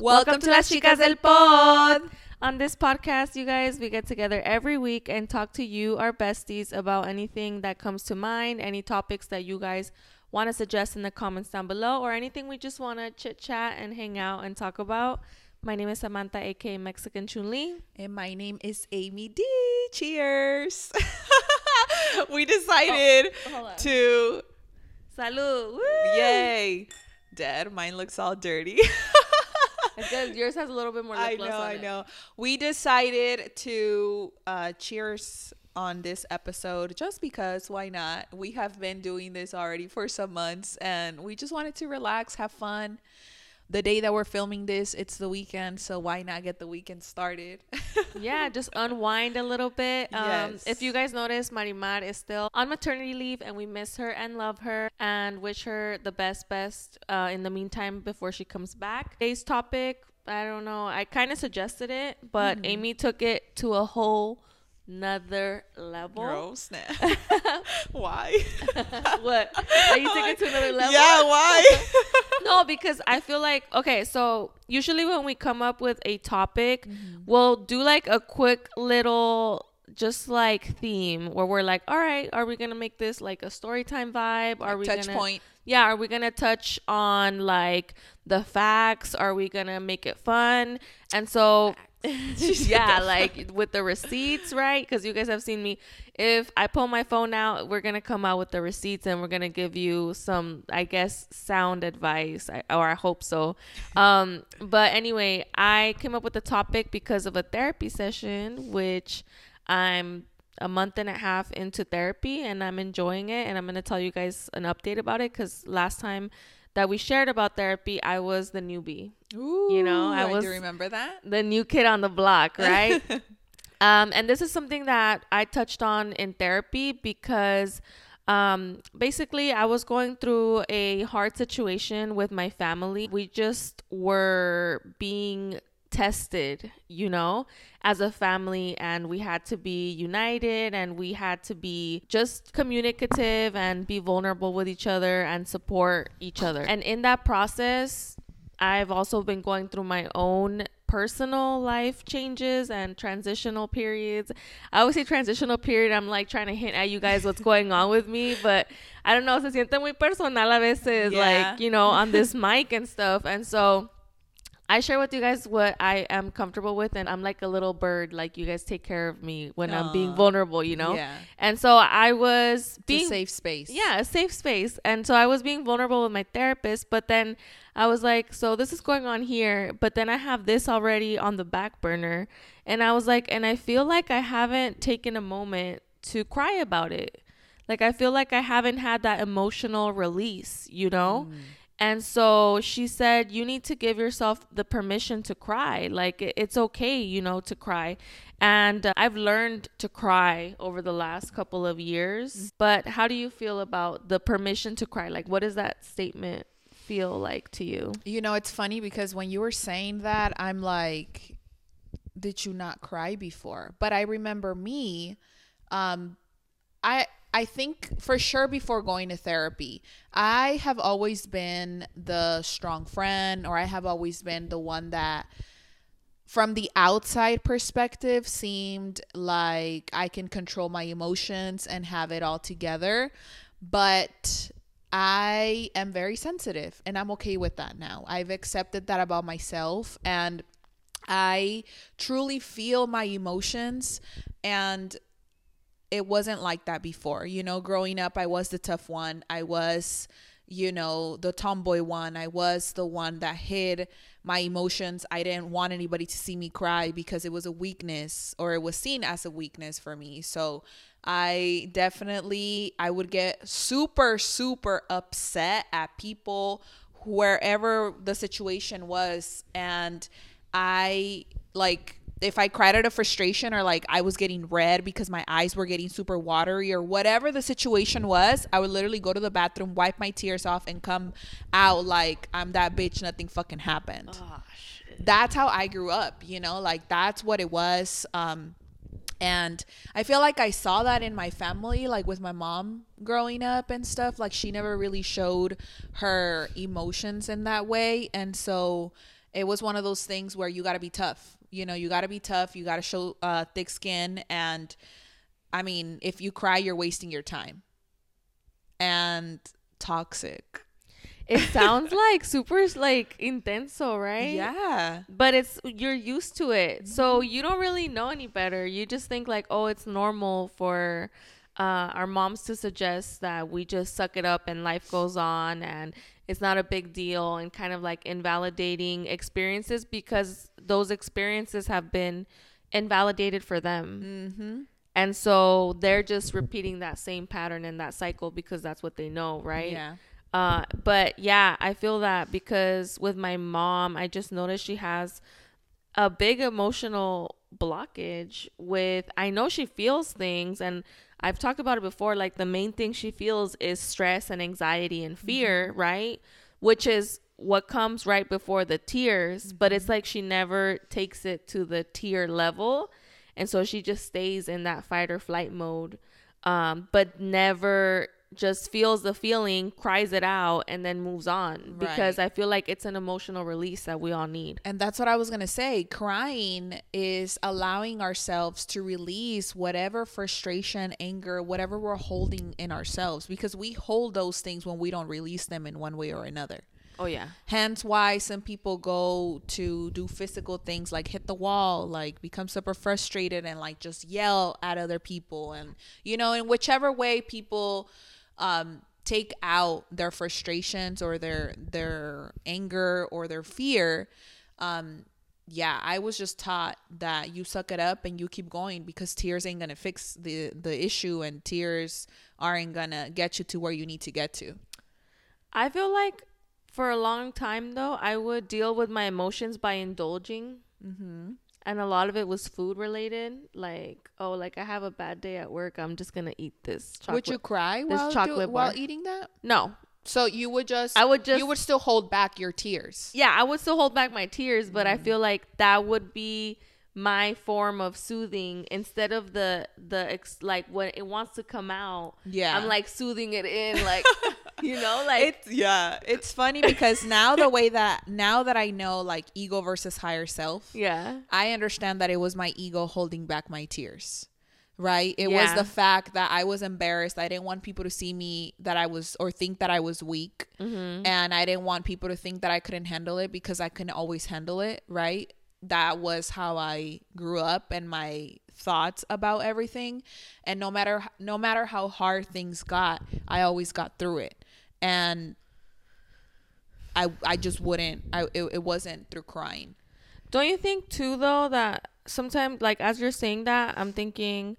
Welcome, to Las Chicas del Pod. On this podcast, you guys, we get together every week and talk to you, our besties, about anything that comes to mind, any topics that you guys want to suggest in the comments down below, or anything we just want to chit chat and hang out and talk about. My name is Samantha, aka Mexican Chun Li. And my name is Amy D. Cheers. we decided Oh, to. Salud. Woo! Yay. Dad, mine looks all dirty. Good. Yours has a little bit more I know, I it. know. We decided to uh, cheers on this episode just because why not? We have been doing this already for some months and we just wanted to relax, have fun. The day that we're filming this, it's the weekend, so why not get the weekend started? yeah, just unwind a little bit. Um, Yes. If you guys notice, Marimar is still on maternity leave, and we miss her and love her and wish her the best, best uh, in the meantime before she comes back. Today's topic, I don't know, I kind of suggested it, but Mm-hmm. Amy took it to a whole nother level. Bro, snap. why? what? Are you took it to another level? Yeah, why? no, because I feel like okay, so usually when we come up with a topic, Mm-hmm. we'll do like a quick little just like theme where we're like, all right, are we gonna make this like a story time vibe? Are we Touch gonna point. Yeah, are we gonna touch on like the facts? Are we gonna make it fun? And so yeah, like with the receipts, right? Because you guys have seen me. If I pull my phone out, we're gonna come out with the receipts and we're gonna give you some, I guess, sound advice, I, or I hope so. Um, but anyway, I came up with the topic because of a therapy session, which I'm a month and a half into therapy and I'm enjoying it. And I'm gonna tell you guys an update about it because last time that we shared about therapy, I was the newbie Ooh, you know, I was- do remember that. the new kid on the block, right? um, and this is something that I touched on in therapy because um, basically I was going through a hard situation with my family. We just were being tested, you know, as a family, and we had to be united and we had to be just communicative and be vulnerable with each other and support each other. And in that process, I've also been going through my own personal life changes and transitional periods. I always say transitional period. I'm like trying to hint at you guys what's going on with me, but I don't know. Se siente muy personal a veces, Yeah. like, you know, on this mic and stuff. And so I share with you guys what I am comfortable with, and I'm like a little bird. Like, you guys take care of me when I'm being vulnerable, you know? Yeah. And so I was being safe space. yeah, a safe space. And so I was being vulnerable with my therapist, but then I was like, so this is going on here, but then I have this already on the back burner. And I was like, and I feel like I haven't taken a moment to cry about it. Like I feel like I haven't had that emotional release, you know? Mm. And so she said, You need to give yourself the permission to cry. Like, it's okay, you know, to cry. And uh, I've learned to cry over the last couple of years. But how do you feel about the permission to cry? Like, what does that statement feel like to you? You know, it's funny because when you were saying that, I'm like, did you not cry before? But I remember me, um, I I think for sure before going to therapy, I have always been the strong friend, or I have always been the one that from the outside perspective seemed like I can control my emotions and have it all together. But I am very sensitive and I'm okay with that now. I've accepted that about myself and I truly feel my emotions and it wasn't like that before. You know, growing up, I was the tough one. I was, you know, the tomboy one. I was the one that hid my emotions. I didn't want anybody to see me cry because it was a weakness or it was seen as a weakness for me. So I definitely I would get super super upset at people wherever the situation was and I like if I cried out of frustration or like I was getting red because my eyes were getting super watery or whatever the situation was, I would literally go to the bathroom, wipe my tears off, and come out like I'm that bitch, nothing fucking happened. Oh. That's how I grew up, you know, like that's what it was. Um, and I feel like I saw that in my family, like with my mom growing up and stuff. Like she never really showed her emotions in that way. And so it was one of those things where you got to be tough. You know, you got to be tough. You got to show uh, thick skin. And I mean, if you cry, you're wasting your time. And toxic. It sounds like super like intenso, right? Yeah. But it's you're used to it. So you don't really know any better. You just think like, "Oh, it's normal for uh, our moms to suggest that we just suck it up and life goes on and it's not a big deal and kind of like invalidating experiences because those experiences have been invalidated for them. Mm-hmm. And so they're just repeating that same pattern and that cycle because that's what they know, right? Yeah. Uh, but yeah, I feel that because with my mom, I just noticed she has a big emotional blockage with I know she feels things and I've talked about it before like the main thing she feels is stress and anxiety and fear, right? Which is what comes right before the tears, but it's like she never takes it to the tear level. And so she just stays in that fight or flight mode. Um, but never just feels the feeling, cries it out, and then moves on. Because Right. I feel like it's an emotional release that we all need. And that's what I was going to say. Crying is allowing ourselves to release whatever frustration, anger, whatever we're holding in ourselves because we hold those things when we don't release them in one way or another. Oh yeah. Hence why some people go to do physical things like hit the wall, like become super frustrated and like just yell at other people. And, you know, in whichever way people um, take out their frustrations or their their anger or their fear, um, yeah, I was just taught that you suck it up and you keep going because tears ain't gonna fix the the issue and tears aren't gonna get you to where you need to get to. I feel like for a long time though, I would deal with my emotions by indulging. Mm-hmm. And a lot of it was food related. Like, oh, like I have a bad day at work. I'm just going to eat this chocolate. Would you cry while, do, while eating that? No. So you would just I would just- you would still hold back your tears. Yeah, I would still hold back my tears, but I Mm. feel like that would be my form of soothing instead of the the ex, like when it wants to come out. Yeah. I'm like soothing it in like you know, like It's yeah. It's funny because now the way that now that I know like ego versus higher self, yeah. I understand that it was my ego holding back my tears. Right? It Yeah. was the fact that I was embarrassed. I didn't want people to see me that I was or think that I was weak. Mm-hmm. And I didn't want people to think that I couldn't handle it because I couldn't always handle it, right? That was how I grew up and my thoughts about everything. And no matter no matter how hard things got, I always got through it. And I I just wouldn't I it, it wasn't through crying. Don't you think too though that sometimes like as you're saying that, I'm thinking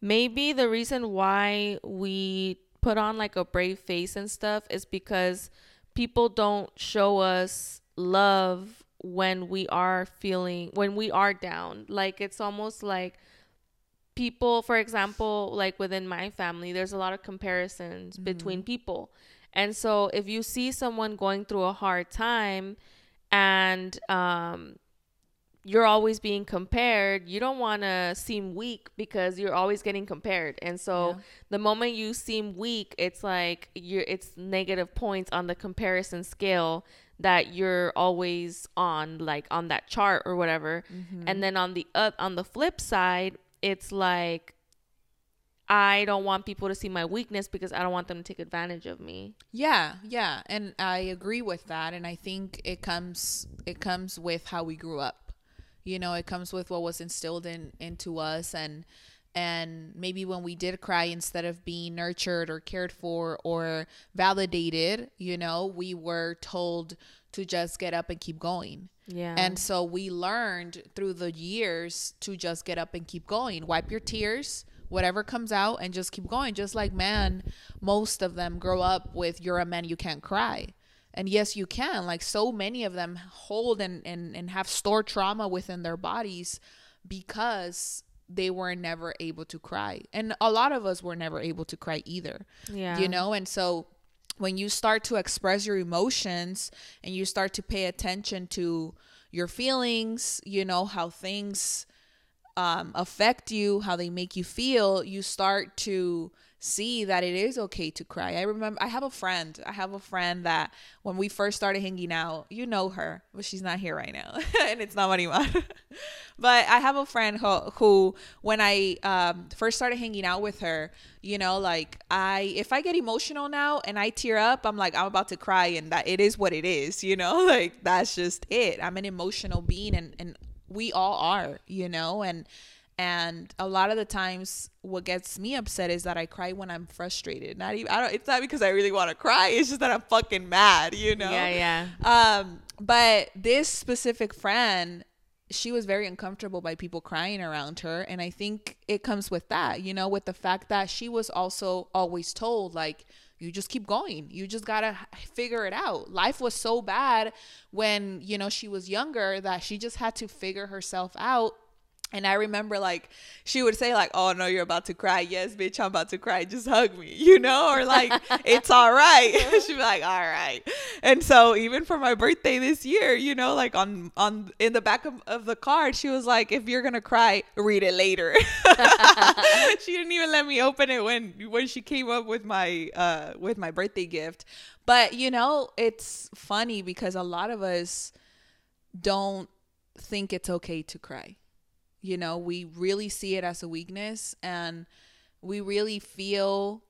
maybe the reason why we put on like a brave face and stuff is because people don't show us love when we are feeling when we are down. Like it's almost like people for example like within my family there's a lot of comparisons between mm-hmm. people and so if you see someone going through a hard time and um you're always being compared you don't want to seem weak because you're always getting compared. And so Yeah. the moment you seem weak it's like you're it's negative points on the comparison scale that you're always on like on that chart or whatever. And then on the uh, on the flip side it's like I don't want people to see my weakness because I don't want them to take advantage of me. Yeah, yeah, and I agree with that and I think it comes it comes with how we grew up. You know, it comes with what was instilled in into us and and maybe when we did cry instead of being nurtured or cared for or validated, you know, we were told to just get up and keep going. Yeah. And so we learned through the years to just get up and keep going. Wipe your tears, whatever comes out, and just keep going. Just like man, most of them grow up with you're a man, you can't cry. And yes, you can. Like so many of them hold and, and, and have stored trauma within their bodies because they were never able to cry. And a lot of us were never able to cry either yeah. you know and so when you start to express your emotions and you start to pay attention to your feelings you know how things um, affect you how they make you feel you start to see that it is okay to cry. I remember I have a friend. I have a friend that when we first started hanging out, you know her, but she's not here right now, and it's not Marimar. but I have a friend who, who when I um, first started hanging out with her, you know, like I if I get emotional now and I tear up, I'm like I'm about to cry, and that it is what it is, you know, like that's just it. I'm an emotional being, and and we all are, you know, and and a lot of the times what gets me upset is that I cry when I'm frustrated. Not even I don't it's not because I really want to cry, it's just that I'm fucking mad, you know. Yeah, yeah. Um but this specific friend she was very uncomfortable by people crying around her and i think it comes with that you know with the fact that she was also always told like you just keep going. You just gotta figure it out. Life was so bad when you know she was younger that she just had to figure herself out and I remember like she would say like, "Oh no, you're about to cry." Yes, bitch, I'm about to cry. Just hug me, you know, or like it's all right. She'd be like, "All right." And so even for my birthday this year, you know, like on on in the back of, of the card, she was like, "If you're gonna cry, read it later." she didn't even let me open it when when she came up with my uh with my birthday gift. But you know, it's funny because a lot of us don't think it's okay to cry you know, we really see it as a weakness and we really feel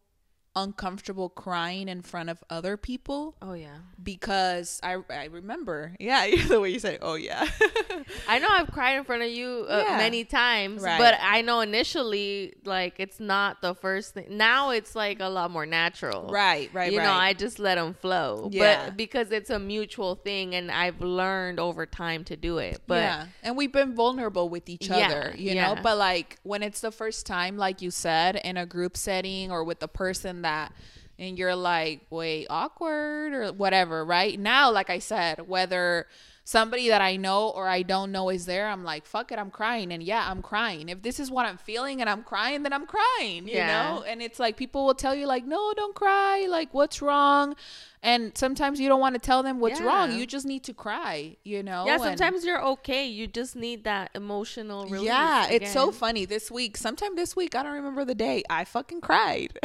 uncomfortable crying in front of other people. Oh yeah. Because I I remember. Yeah, the way you said, "Oh yeah." I know I've cried in front of you uh, yeah. many times, right. but I know initially like it's not the first thing. Now it's like a lot more natural. Right, right, You right. know, I just let them flow. Yeah. But because it's a mutual thing and I've learned over time to do it. But Yeah. And we've been vulnerable with each yeah, other, you yeah. know? But like when it's the first time like you said in a group setting or with the person that and you're like, wait, awkward or whatever, right? Now, like I said, whether somebody that I know or I don't know is there, I'm like, fuck it, I'm crying. And yeah, I'm crying. If this is what I'm feeling and I'm crying, then I'm crying, you yeah. know? And it's like people will tell you, like, no, don't cry. Like, what's wrong? And sometimes you don't want to tell them what's yeah. wrong. You just need to cry, you know? Yeah, sometimes and, you're okay. You just need that emotional release. Yeah, again. it's so funny. This week, sometime this week, I don't remember the day, I fucking cried.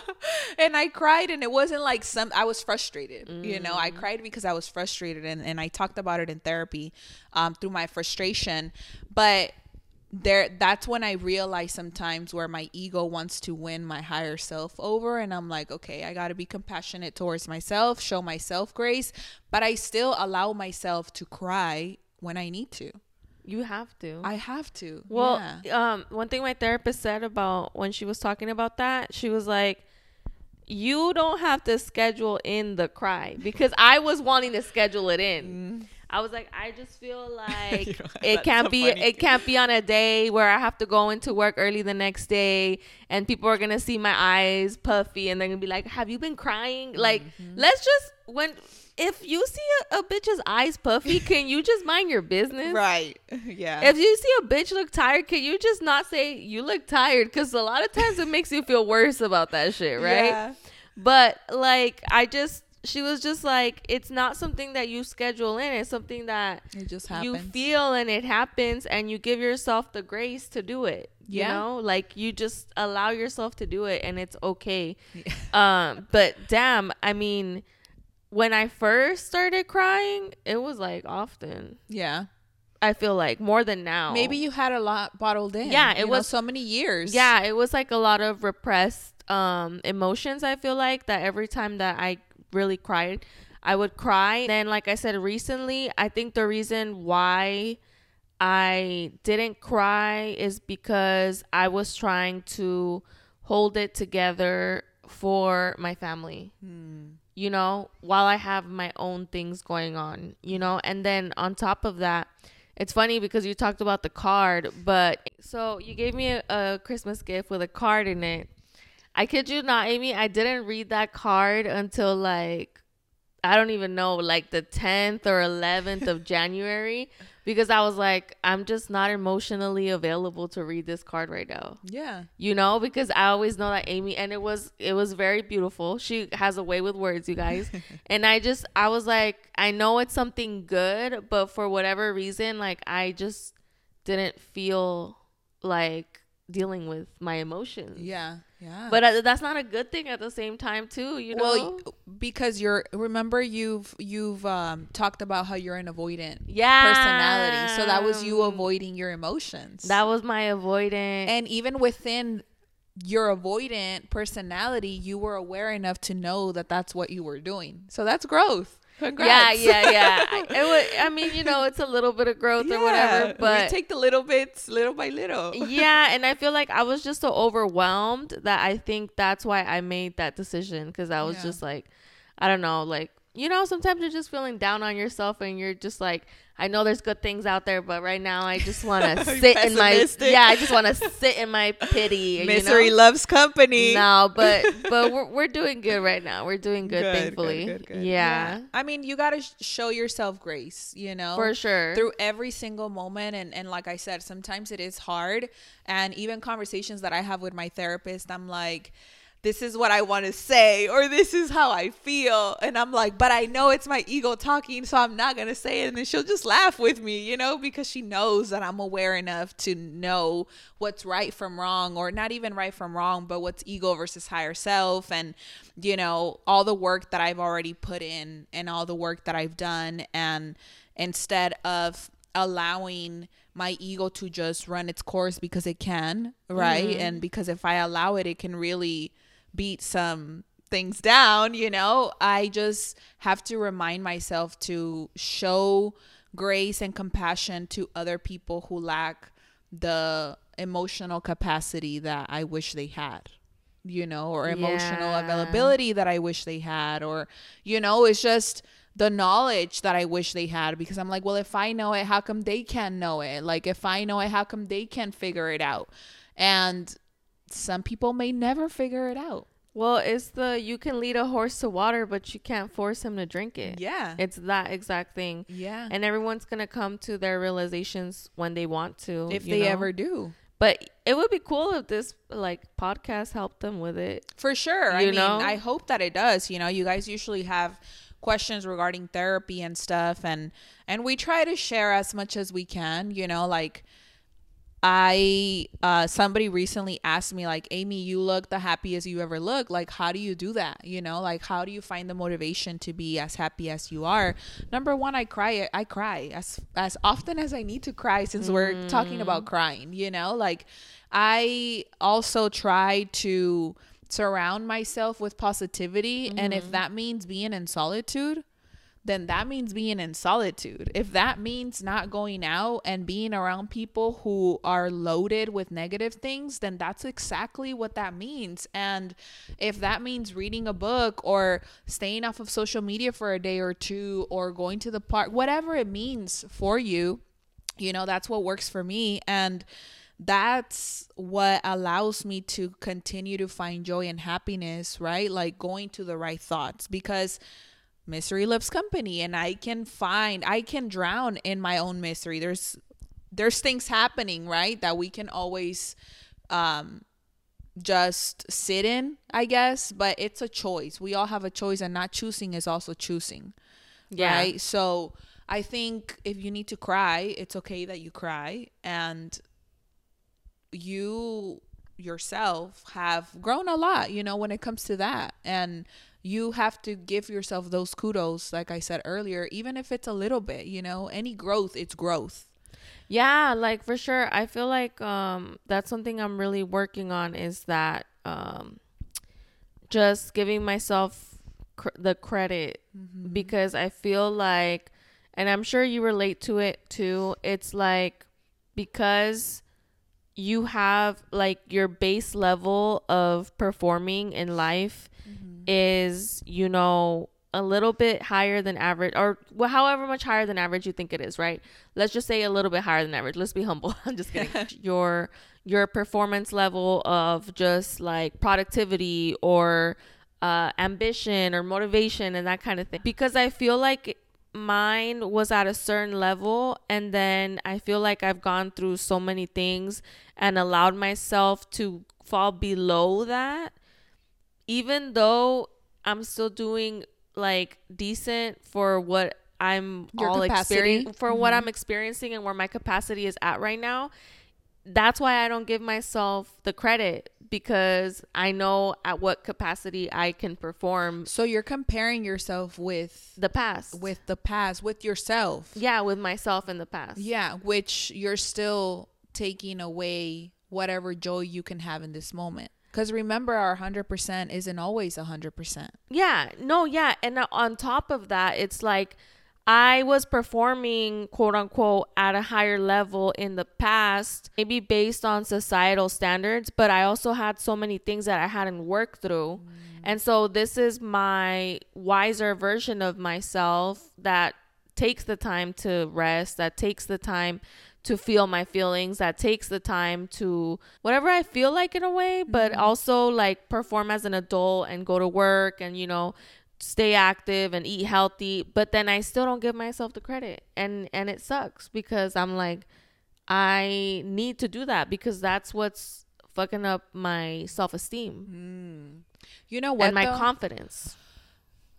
and I cried, and it wasn't like some, I was frustrated, mm. you know? I mm. cried because I was frustrated, and, and I talked about it in therapy um, through my frustration. But there that's when I realize sometimes where my ego wants to win my higher self over and I'm like, okay, I got to be compassionate towards myself, show myself grace, but I still allow myself to cry when I need to. You have to. I have to. Well, yeah. um one thing my therapist said about when she was talking about that, she was like you don't have to schedule in the cry because I was wanting to schedule it in. I was like, I just feel like it can't be it can't be on a day where I have to go into work early the next day and people are gonna see my eyes puffy and they're gonna be like, Have you been crying? Like, mm-hmm. let's just when if you see a, a, bitch's eyes puffy, can you just mind your business? Right. Yeah. If you see a bitch look tired, can you just not say you look tired? Because a lot of times it makes you feel worse about that shit, right? Yeah. But like, I just she was just like it's not something that you schedule in it's something that it just happens. you feel and it happens and you give yourself the grace to do it you yeah. know like you just allow yourself to do it and it's okay yeah. um but damn i mean when i first started crying it was like often yeah I feel like more than now. Maybe you had a lot bottled in. Yeah, it was know, so many years. Yeah, it was like a lot of repressed um emotions I feel like that every time that I really cried. I would cry. Then, like I said recently, I think the reason why I didn't cry is because I was trying to hold it together for my family. Hmm. You know, while I have my own things going on, you know, and then on top of that, it's funny because you talked about the card, but so you gave me a, a Christmas gift with a card in it I kid you not, Amy. I didn't read that card until like I don't even know, like the 10th or 11th of January, because I was like, I'm just not emotionally available to read this card right now. Yeah. You know, because I always know that Amy, and it was, it was very beautiful. She has a way with words, you guys. and I just, I was like, I know it's something good, but for whatever reason, like, I just didn't feel like dealing with my emotions. Yeah Yeah. But uh, that's not a good thing at the same time too, you know. well, because you're remember you've you've um, talked about how you're an avoidant yeah. personality, so that was you avoiding your emotions. That was my avoidant. and even within your avoidant personality, you were aware enough to know that that's what you were doing. So that's growth. Congrats. Yeah, yeah, yeah. I, it was, I mean, you know, it's a little bit of growth or whatever, but take the little bits little by little. yeah, and I feel like I was just so overwhelmed that I think that's why I made that decision because I was Yeah. just like, I don't know, like you know, sometimes you're just feeling down on yourself and you're just like, I know there's good things out there, but right now I just want to sit in my yeah, I just want to sit in my pity. Misery you know? loves company. No, but but we're we're doing good right now. We're doing good, thankfully. Yeah, I mean, you got to sh- show yourself grace, you know? for sure. through every single moment and and like I said sometimes it is hard and even conversations that I have with my therapist I'm like this is what I want to say or this is how I feel. And I'm like but I know it's my ego talking so I'm not going to say it. And then she'll just laugh with me you know because she knows that I'm aware enough to know what's right from wrong or not even right from wrong but what's ego versus higher self. And you know all the work that I've already put in and all the work that I've done. And instead of allowing my ego to just run its course because it can, right? Mm-hmm. And because if I allow it, it can really beat some things down, you know? I just have to remind myself to show grace and compassion to other people who lack the emotional capacity that I wish they had. You know, or emotional Yeah. availability that I wish they had, or, you know, it's just the knowledge that I wish they had because I'm like, well, if I know it, how come they can't know it? Like, if I know it, how come they can't figure it out? And some people may never figure it out. well, it's the you can lead a horse to water, but you can't force him to drink it. Yeah. It's that exact thing. yeah. And everyone's gonna come to their realizations when they want to. if you they know? ever do. But it would be cool if this like podcast helped them with it. For sure. I You mean. I hope that it does. You know, you guys usually have questions regarding therapy and stuff and and we try to share as much as we can, you know, like I uh somebody recently asked me like Amy you look the happiest you ever look like how do you do that? You know like how do you find the motivation to be as happy as you are? Number one I cry I cry as as often as I need to cry since we're talking about crying you know? Like I also try to surround myself with positivity and if that means being in solitude then that means being in solitude. If that means not going out and being around people who are loaded with negative things, then that's exactly what that means. And if that means reading a book or staying off of social media for a day or two or going to the park, whatever it means for you, you know, that's what works for me. And that's what allows me to continue to find joy and happiness, right? Like going to the right thoughts because misery loves company and I can find I can drown in my own misery. There's there's things happening, right? That we can always um just sit in, I guess, but it's a choice. We all have a choice and not choosing is also choosing. Yeah. Right? So I think if you need to cry, it's okay that you cry and you yourself have grown a lot, you know, when it comes to that. And you have to give yourself those kudos, like I said earlier, even if it's a little bit, you know, any growth, it's growth. Yeah, like for sure. I feel like um that's something I'm really working on is that um just giving myself cr- the credit because I feel like and I'm sure you relate to it too. It's like because you have like your base level of performing in life is, you know, a little bit higher than average or well, however much higher than average you think it is, right? Let's just say a little bit higher than average. Let's be humble. I'm just kidding. your your performance level of just like productivity or uh, ambition or motivation and that kind of thing. Because I feel like mine was at a certain level and then I feel like I've gone through so many things and allowed myself to fall below that even though I'm still doing like decent for what I'm Your all experiencing for what mm-hmm. I'm experiencing and where my capacity is at right now that's why I don't give myself the credit because I know at what capacity I can perform So you're comparing yourself with the past. with the past, with yourself. yeah, with myself in the past. Yeah, which you're still taking away whatever joy you can have in this moment. Because remember, our 100% isn't always 100%. Yeah, no, yeah. And uh, on top of that, it's like I was performing, quote unquote, at a higher level in the past, maybe based on societal standards, but I also had so many things that I hadn't worked through. Mm. And so this is my wiser version of myself that takes the time to rest, that takes the time to feel my feelings, that takes the time to whatever I feel like in a way, but mm-hmm. also like perform as an adult and go to work and, you know, stay active and eat healthy. But then i still don't give myself the credit. And and it sucks because i'm like i need to do that because that's what's fucking up my self-esteem. Hmm. You know what? and my though? confidence.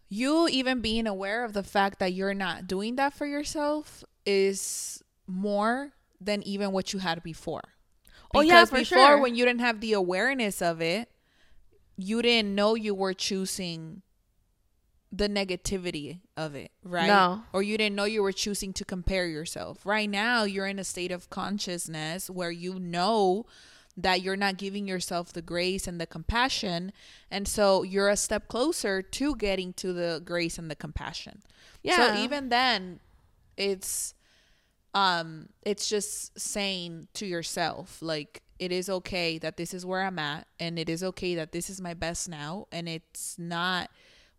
You even being aware of the fact that you're not doing that for yourself is more than even what you had before. Oh, yeah, Because for before sure. when you didn't have the awareness of it, you didn't know you were choosing the negativity of it, right? No. Or you didn't know you were choosing to compare yourself. Right now, you're in a state of consciousness where you know that you're not giving yourself the grace and the compassion. And so you're a step closer to getting to the grace and the compassion. Yeah. So even then, it's um it's just saying to yourself like it is okay that this is where I'm at and it is okay that this is my best now and it's not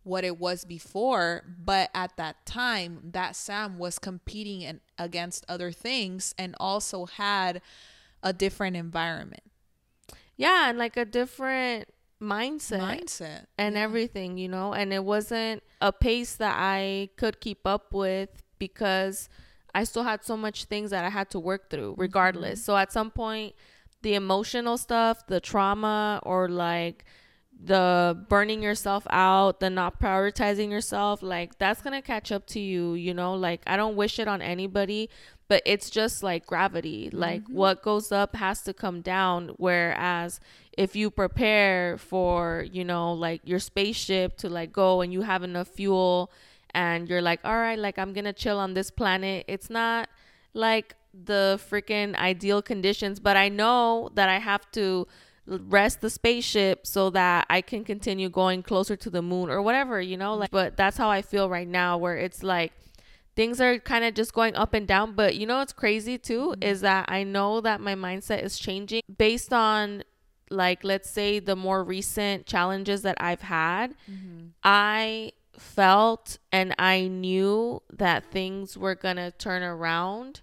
what it was before but at that time that Sam was competing and against other things and also had a different environment. Yeah and like a different mindset. Mindset and everything, you know, and it wasn't a pace that I could keep up with because I still had so much things that I had to work through mm-hmm. regardless. So at some point the emotional stuff, the trauma or like the burning yourself out, the not prioritizing yourself, like that's going to catch up to you, you know? Like I don't wish it on anybody, but it's just like gravity. Like mm-hmm. what goes up has to come down whereas if you prepare for, you know, like your spaceship to like go and you have enough fuel and you're like, "All right, like I'm to chill on this planet." It's not like the freaking ideal conditions, but I know that I have to rest the spaceship so that I can continue going closer to the moon or whatever, you know? Like but that's how I feel right now where it's like things are kind of just going up and down, but you know what's crazy too mm-hmm. is that I know that my mindset is changing based on like let's say the more recent challenges that I've had. Mm-hmm. I felt and I knew that things were going to turn around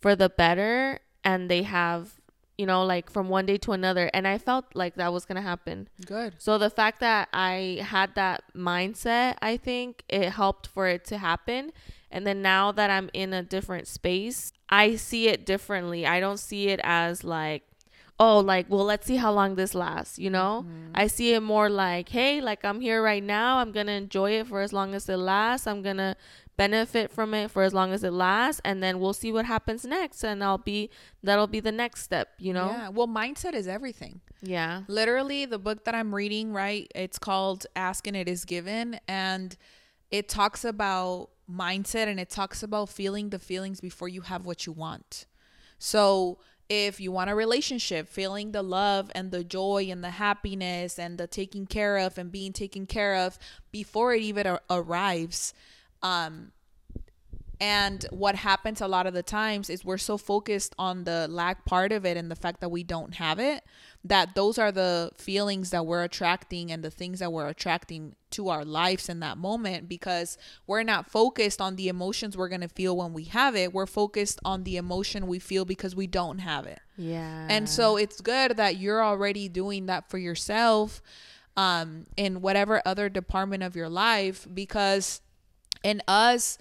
for the better and they have you know like from one day to another and I felt like that was going to happen. good So the fact that I had that mindset, I think it helped for it to happen. And then now that I'm in a different space, I see it differently. I don't see it as like, oh, like, well, let's see how long this lasts, you know? Mm-hmm. I see it more like, hey, like I'm here right now. I'm going to enjoy it for as long as it lasts. I'm going to benefit from it for as long as it lasts and then we'll see what happens next and I'll be that'll be the next step, you know? yeah well mindset is everything Yeah. literally the book that i'm reading right it's called ask and it is given and it talks about mindset and it talks about feeling the feelings before you have what you want so if you want a relationship feeling the love and the joy and the happiness and the taking care of and being taken care of before it even ar- arrives um and what happens a lot of the times is we're so focused on the lack part of it and the fact that we don't have it that those are the feelings that we're attracting and the things that we're attracting to our lives in that moment because we're not focused on the emotions we're going to feel when we have it. We're focused on the emotion we feel because we don't have it. Yeah. And so it's good that you're already doing that for yourself um, in whatever other department of your life because in us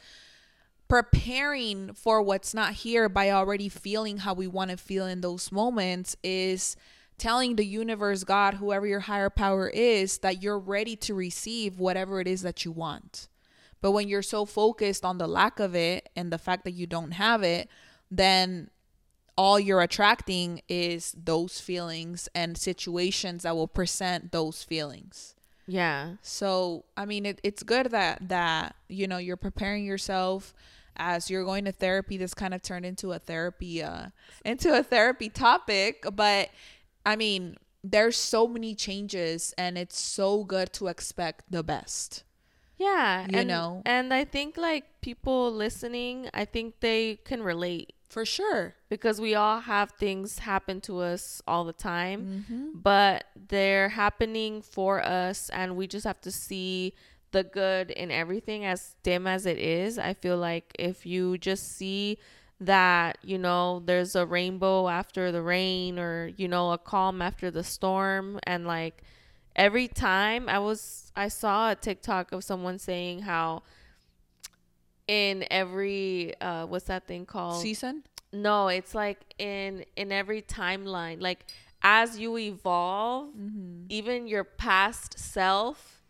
preparing for what's not here by already feeling how we want to feel in those moments is telling the universe, God, whoever your higher power is, that you're ready to receive whatever it is that you want. But when you're so focused on the lack of it and the fact that you don't have it, then all you're attracting is those feelings and situations that will present those feelings. Yeah. So, I mean, it, it's good that that you know you're preparing yourself as you're going to therapy. This kind of turned into a therapy, uh, into a therapy topic. But I mean, there's so many changes, and it's so good to expect the best. Yeah. You and, know? And I think like people listening, I think they can relate For sure. because we all have things happen to us all the time, Mm-hmm. but they're happening for us, and we just have to see the good in everything as dim as it is. I feel like if you just see that, you know, there's a rainbow after the rain, or, you know, a calm after the storm, and like every time I was, I saw a TikTok of someone saying how in every, uh, what's that thing called? Season. No, it's like in in every timeline. Like as you evolve, Mm-hmm. even your past self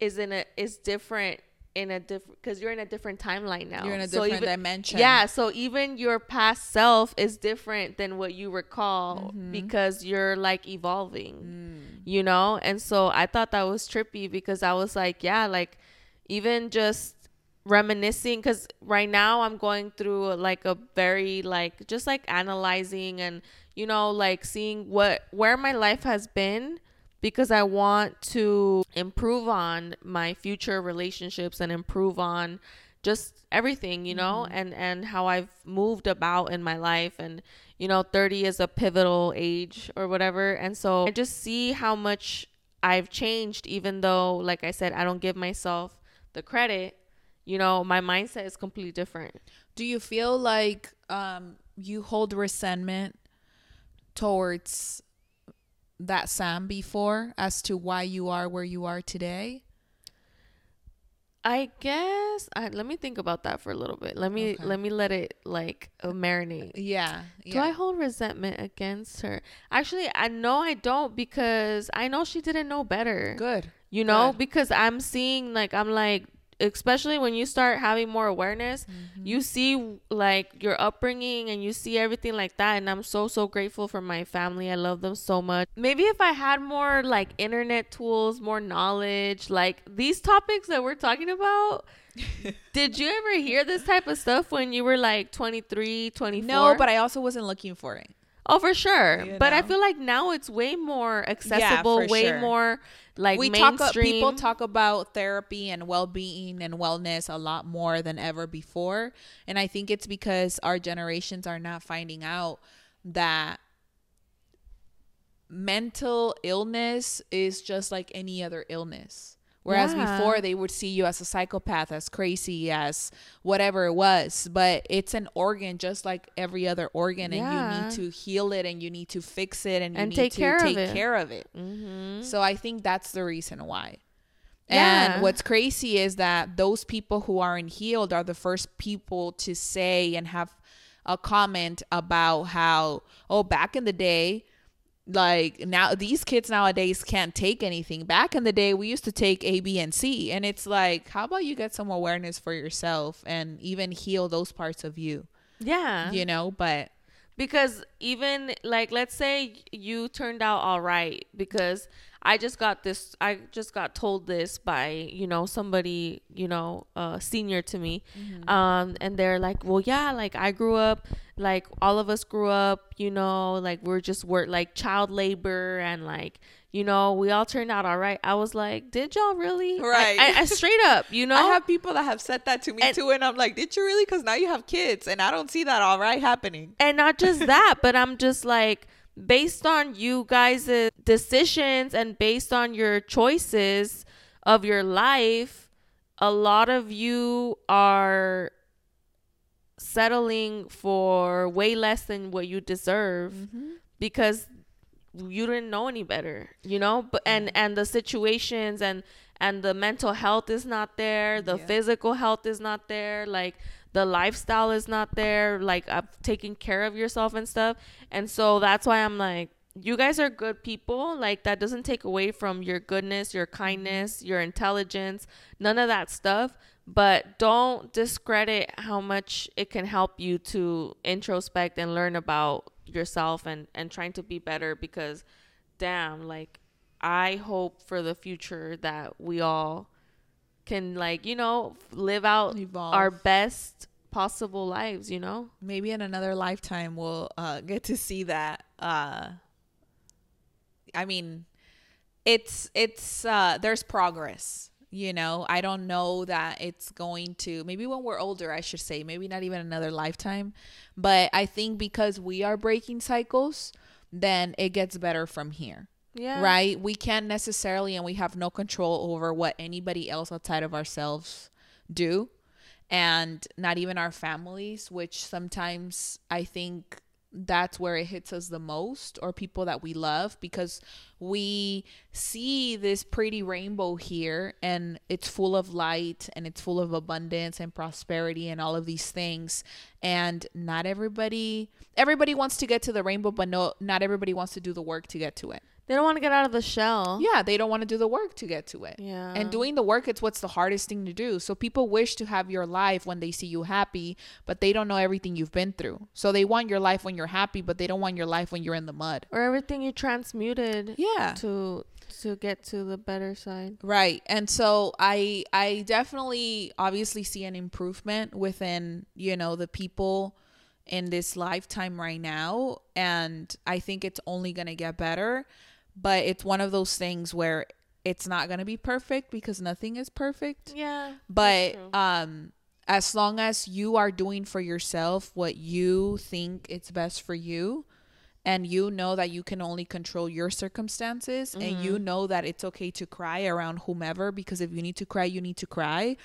is in a is different in a different because you're in a different timeline now. You're in a So different even- dimension. Yeah, so even your past self is different than what you recall Mm-hmm. because you're like evolving. Mm. You know? And so I thought that was trippy because I was like, yeah, like even just reminiscing because right now i'm going through like a very like just like analyzing and you know like seeing what where my life has been because i want to improve on my future relationships and improve on just everything you know and and how i've moved about in my life and you know 30 is a pivotal age or whatever. And so i just see how much i've changed even though like i said i don't give myself the credit you know my mindset is completely different. Do you feel like um you hold resentment towards that Sam before as to why you are where you are today? i guess I, let me think about that for a little bit let me Okay. let me let it like uh, marinate Yeah. do i hold resentment against her actually i know i don't because i know she didn't know better Good. you know Good. because i'm seeing like i'm like especially when you start having more awareness Mm-hmm. you see like your upbringing and you see everything like that and i'm so so grateful for my family i love them so much maybe if i had more like internet tools more knowledge like these topics that we're talking about did you ever hear this type of stuff when you were like 23 24 No, but I also wasn't looking for it. Oh for sure. You but i feel like now it's way more accessible for way sure. more like we mainstream talk people talk about therapy and well-being and wellness a lot more than ever before. And i think it's because our generations are not finding out that mental illness is just like any other illness whereas Yeah. before they would see you as a psychopath as crazy as whatever it was but it's an organ just like every other organ and you need to heal it and you need to fix it and you And need take to care of take it. care of it mm-hmm. so I think that's the reason why. Yeah. And what's crazy is that those people who aren't healed are the first people to say and have a comment about how, oh, back in the day, like now these kids nowadays can't take anything. Back in the day, we used to take A, B, and C. And it's like, how about you get some awareness for yourself and even heal those parts of you, yeah you know? But because even like let's say you turned out all right because i just got this i just got told this by you know somebody you know uh senior to me um and they're like well yeah like i grew up like all of us grew up you know like we're just work like child labor and like you know we all turned out all right i was like did y'all really I- Right. I, I straight up you know I have people that have said that to me And- too, and I'm like, did you really? Because now you have kids, and I don't see that all right happening. and not just that but i'm just like based on you guys' decisions and based on your choices of your life a lot of you are settling for way less than what you deserve mm-hmm. because you didn't know any better you know? But mm-hmm. and and the situations and and the mental health is not there the Yeah. physical health is not there like the lifestyle is not there like of taking care of yourself and stuff. And so that's why i'm like you guys are good people. Like that doesn't take away from your goodness your mm-hmm. kindness your intelligence none of that stuff but don't discredit how much it can help you to introspect and learn about yourself and and trying to be better because damn like i hope for the future that we all can like you know live out Evolve. our best possible lives you know maybe in another lifetime we'll uh, get to see that. Uh, I mean, it's it's uh, there's progress. You know, I don't know that it's going to maybe when we're older, I should say, maybe not even another lifetime, but I think because we are breaking cycles, then it gets better from here. yeah Right? We can't necessarily and we have no control over what anybody else outside of ourselves do and not even our families, which sometimes I think that's where it hits us the most or people that we love because we see this pretty rainbow here and it's full of light and it's full of abundance and prosperity and all of these things. And not everybody everybody wants to get to the rainbow but no not everybody wants to do the work to get to it they don't want to get out of the shell. Yeah they don't want to do the work to get to it. Yeah. And doing the work it's what's the hardest thing to do. So people wish to have your life when they see you happy but they don't know everything you've been through. So they want your life when you're happy but they don't want your life when you're in the mud. Or everything you transmuted yeah. to to get to the better side. Right. And so i i definitely obviously see an improvement within you know the people in this lifetime right now. And i think it's only going to get better but it's one of those things where it's not going to be perfect because nothing is perfect. Yeah but um as long as you are doing for yourself what you think it's best for you and you know that you can only control your circumstances and you know that it's okay to cry around whomever because if you need to cry you need to cry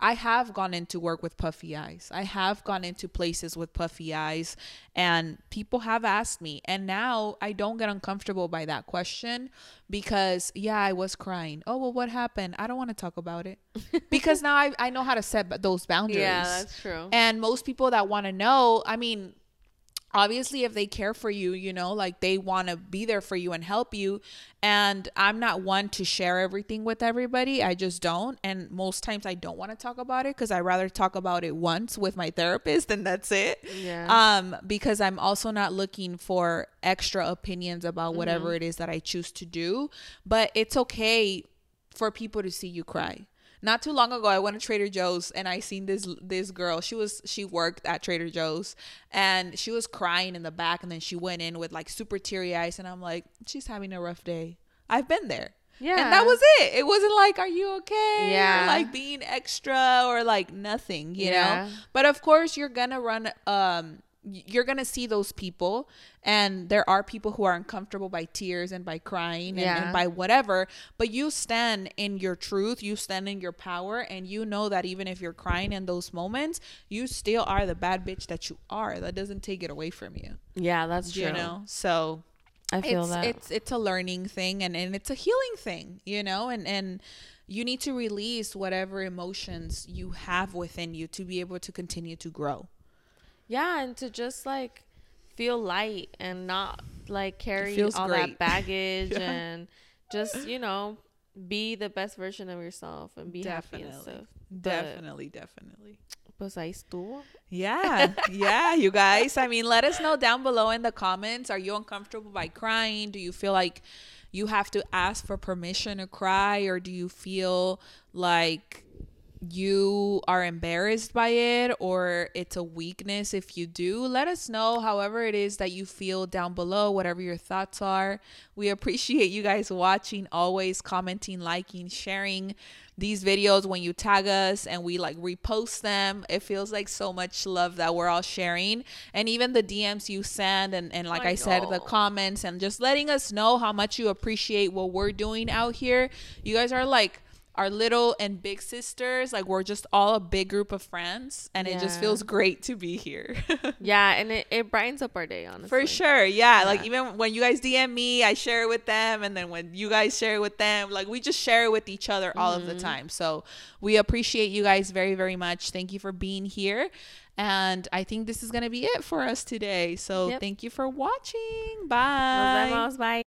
I have gone into work with puffy eyes. I have gone into places with puffy eyes and people have asked me and now I don't get uncomfortable by that question because yeah, I was crying. Oh, well what happened? I don't want to talk about it. because now I I know how to set those boundaries. yeah that's true And most people that want to know, I mean, obviously if they care for you, you know, like they want to be there for you and help you. And I'm not one to share everything with everybody. I just don't. And most times I don't want to talk about it cuz I rather talk about it once with my therapist and that's it. yeah Um because I'm also not looking for extra opinions about whatever it is that I choose to do, but it's okay for people to see you cry. Not too long ago, I went to Trader Joe's and I seen this this girl. She was she worked at Trader Joe's and she was crying in the back, and then she went in with like super teary eyes, and I'm like, she's having a rough day. I've been there. yeah And that was it. It wasn't like, are you okay? Yeah. Or like being extra or like nothing, you Yeah. know? But of course, you're going to run, um, you're going to see those people. And there are people who are uncomfortable by tears and by crying and, Yeah. and by whatever. But you stand in your truth, you stand in your power, and you know that even if you're crying in those moments, you still are the bad bitch that you are. That doesn't take it away from you, yeah that's true you know? So i feel it's, that It's it's a learning thing and, and it's a healing thing, you know, and, and you need to release whatever emotions you have within you to be able to continue to grow. Yeah, and to just like feel light and not like carry all great. that baggage Yeah. and just, you know, be the best version of yourself and be happy and Definitely. stuff. Definitely, definitely. Pues ahí estuvo. Yeah, yeah, you guys. I mean, let us know down below in the comments. Are you uncomfortable by crying? Do you feel like you have to ask for permission to cry, or do you feel like you are embarrassed by it, or it's a weakness if you do? Let us know, however, it is that you feel down below, whatever your thoughts are. We appreciate you guys watching, always commenting, liking, sharing these videos when you tag us and we like repost them it feels like so much love that we're all sharing and even the dms you send and, and like i, I said the comments and just letting us know how much you appreciate what we're doing out here you guys are like our little and big sisters like we're just all a big group of friends and it just feels great to be here Yeah, and it, it brightens up our day, honestly. For sure, yeah. Like even when you guys DM me, I share it with them, and then when you guys share it with them, like we just share it with each other all of the mm-hmm. time. So we appreciate you guys very, very much. Thank you for being here, and I think this is gonna be it for us today. So Yep. thank you for watching. Nos Bye. vemos. Bye.